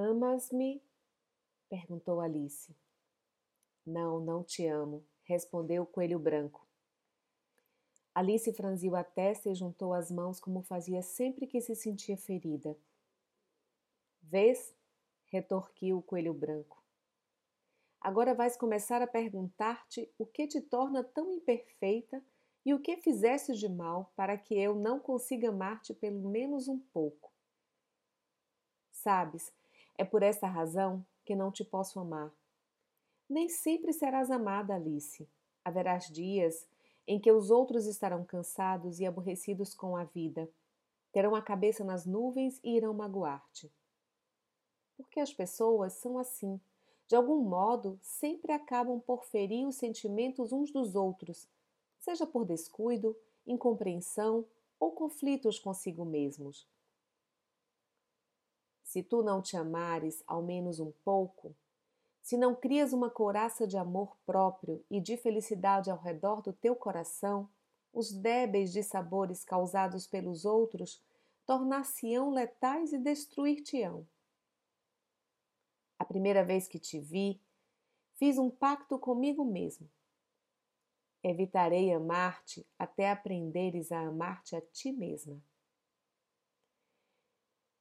Amas-me? perguntou Alice. Não, não te amo, respondeu o coelho branco. Alice franziu a testa e juntou as mãos como fazia sempre que se sentia ferida. Vês? retorquiu o coelho branco. Agora vais começar a perguntar-te o que te torna tão imperfeita e o que fizeste de mal para que eu não consiga amar-te pelo menos um pouco. Sabes, é por esta razão que não te posso amar. Nem sempre serás amada, Alice. Haverás dias em que os outros estarão cansados e aborrecidos com a vida, terão a cabeça nas nuvens e irão magoar-te. Porque as pessoas são assim. De algum modo, sempre acabam por ferir os sentimentos uns dos outros, seja por descuido, incompreensão ou conflitos consigo mesmos. Se tu não te amares ao menos um pouco, se não crias uma couraça de amor próprio e de felicidade ao redor do teu coração, os débeis de sabores causados pelos outros tornar-se-ão letais e destruir-te-ão. A primeira vez que te vi, fiz um pacto comigo mesmo. Evitarei amar-te até aprenderes a amar-te a ti mesma.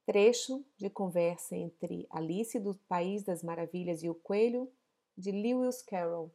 Trecho de conversa entre Alice do País das Maravilhas e o Coelho, de Lewis Carroll.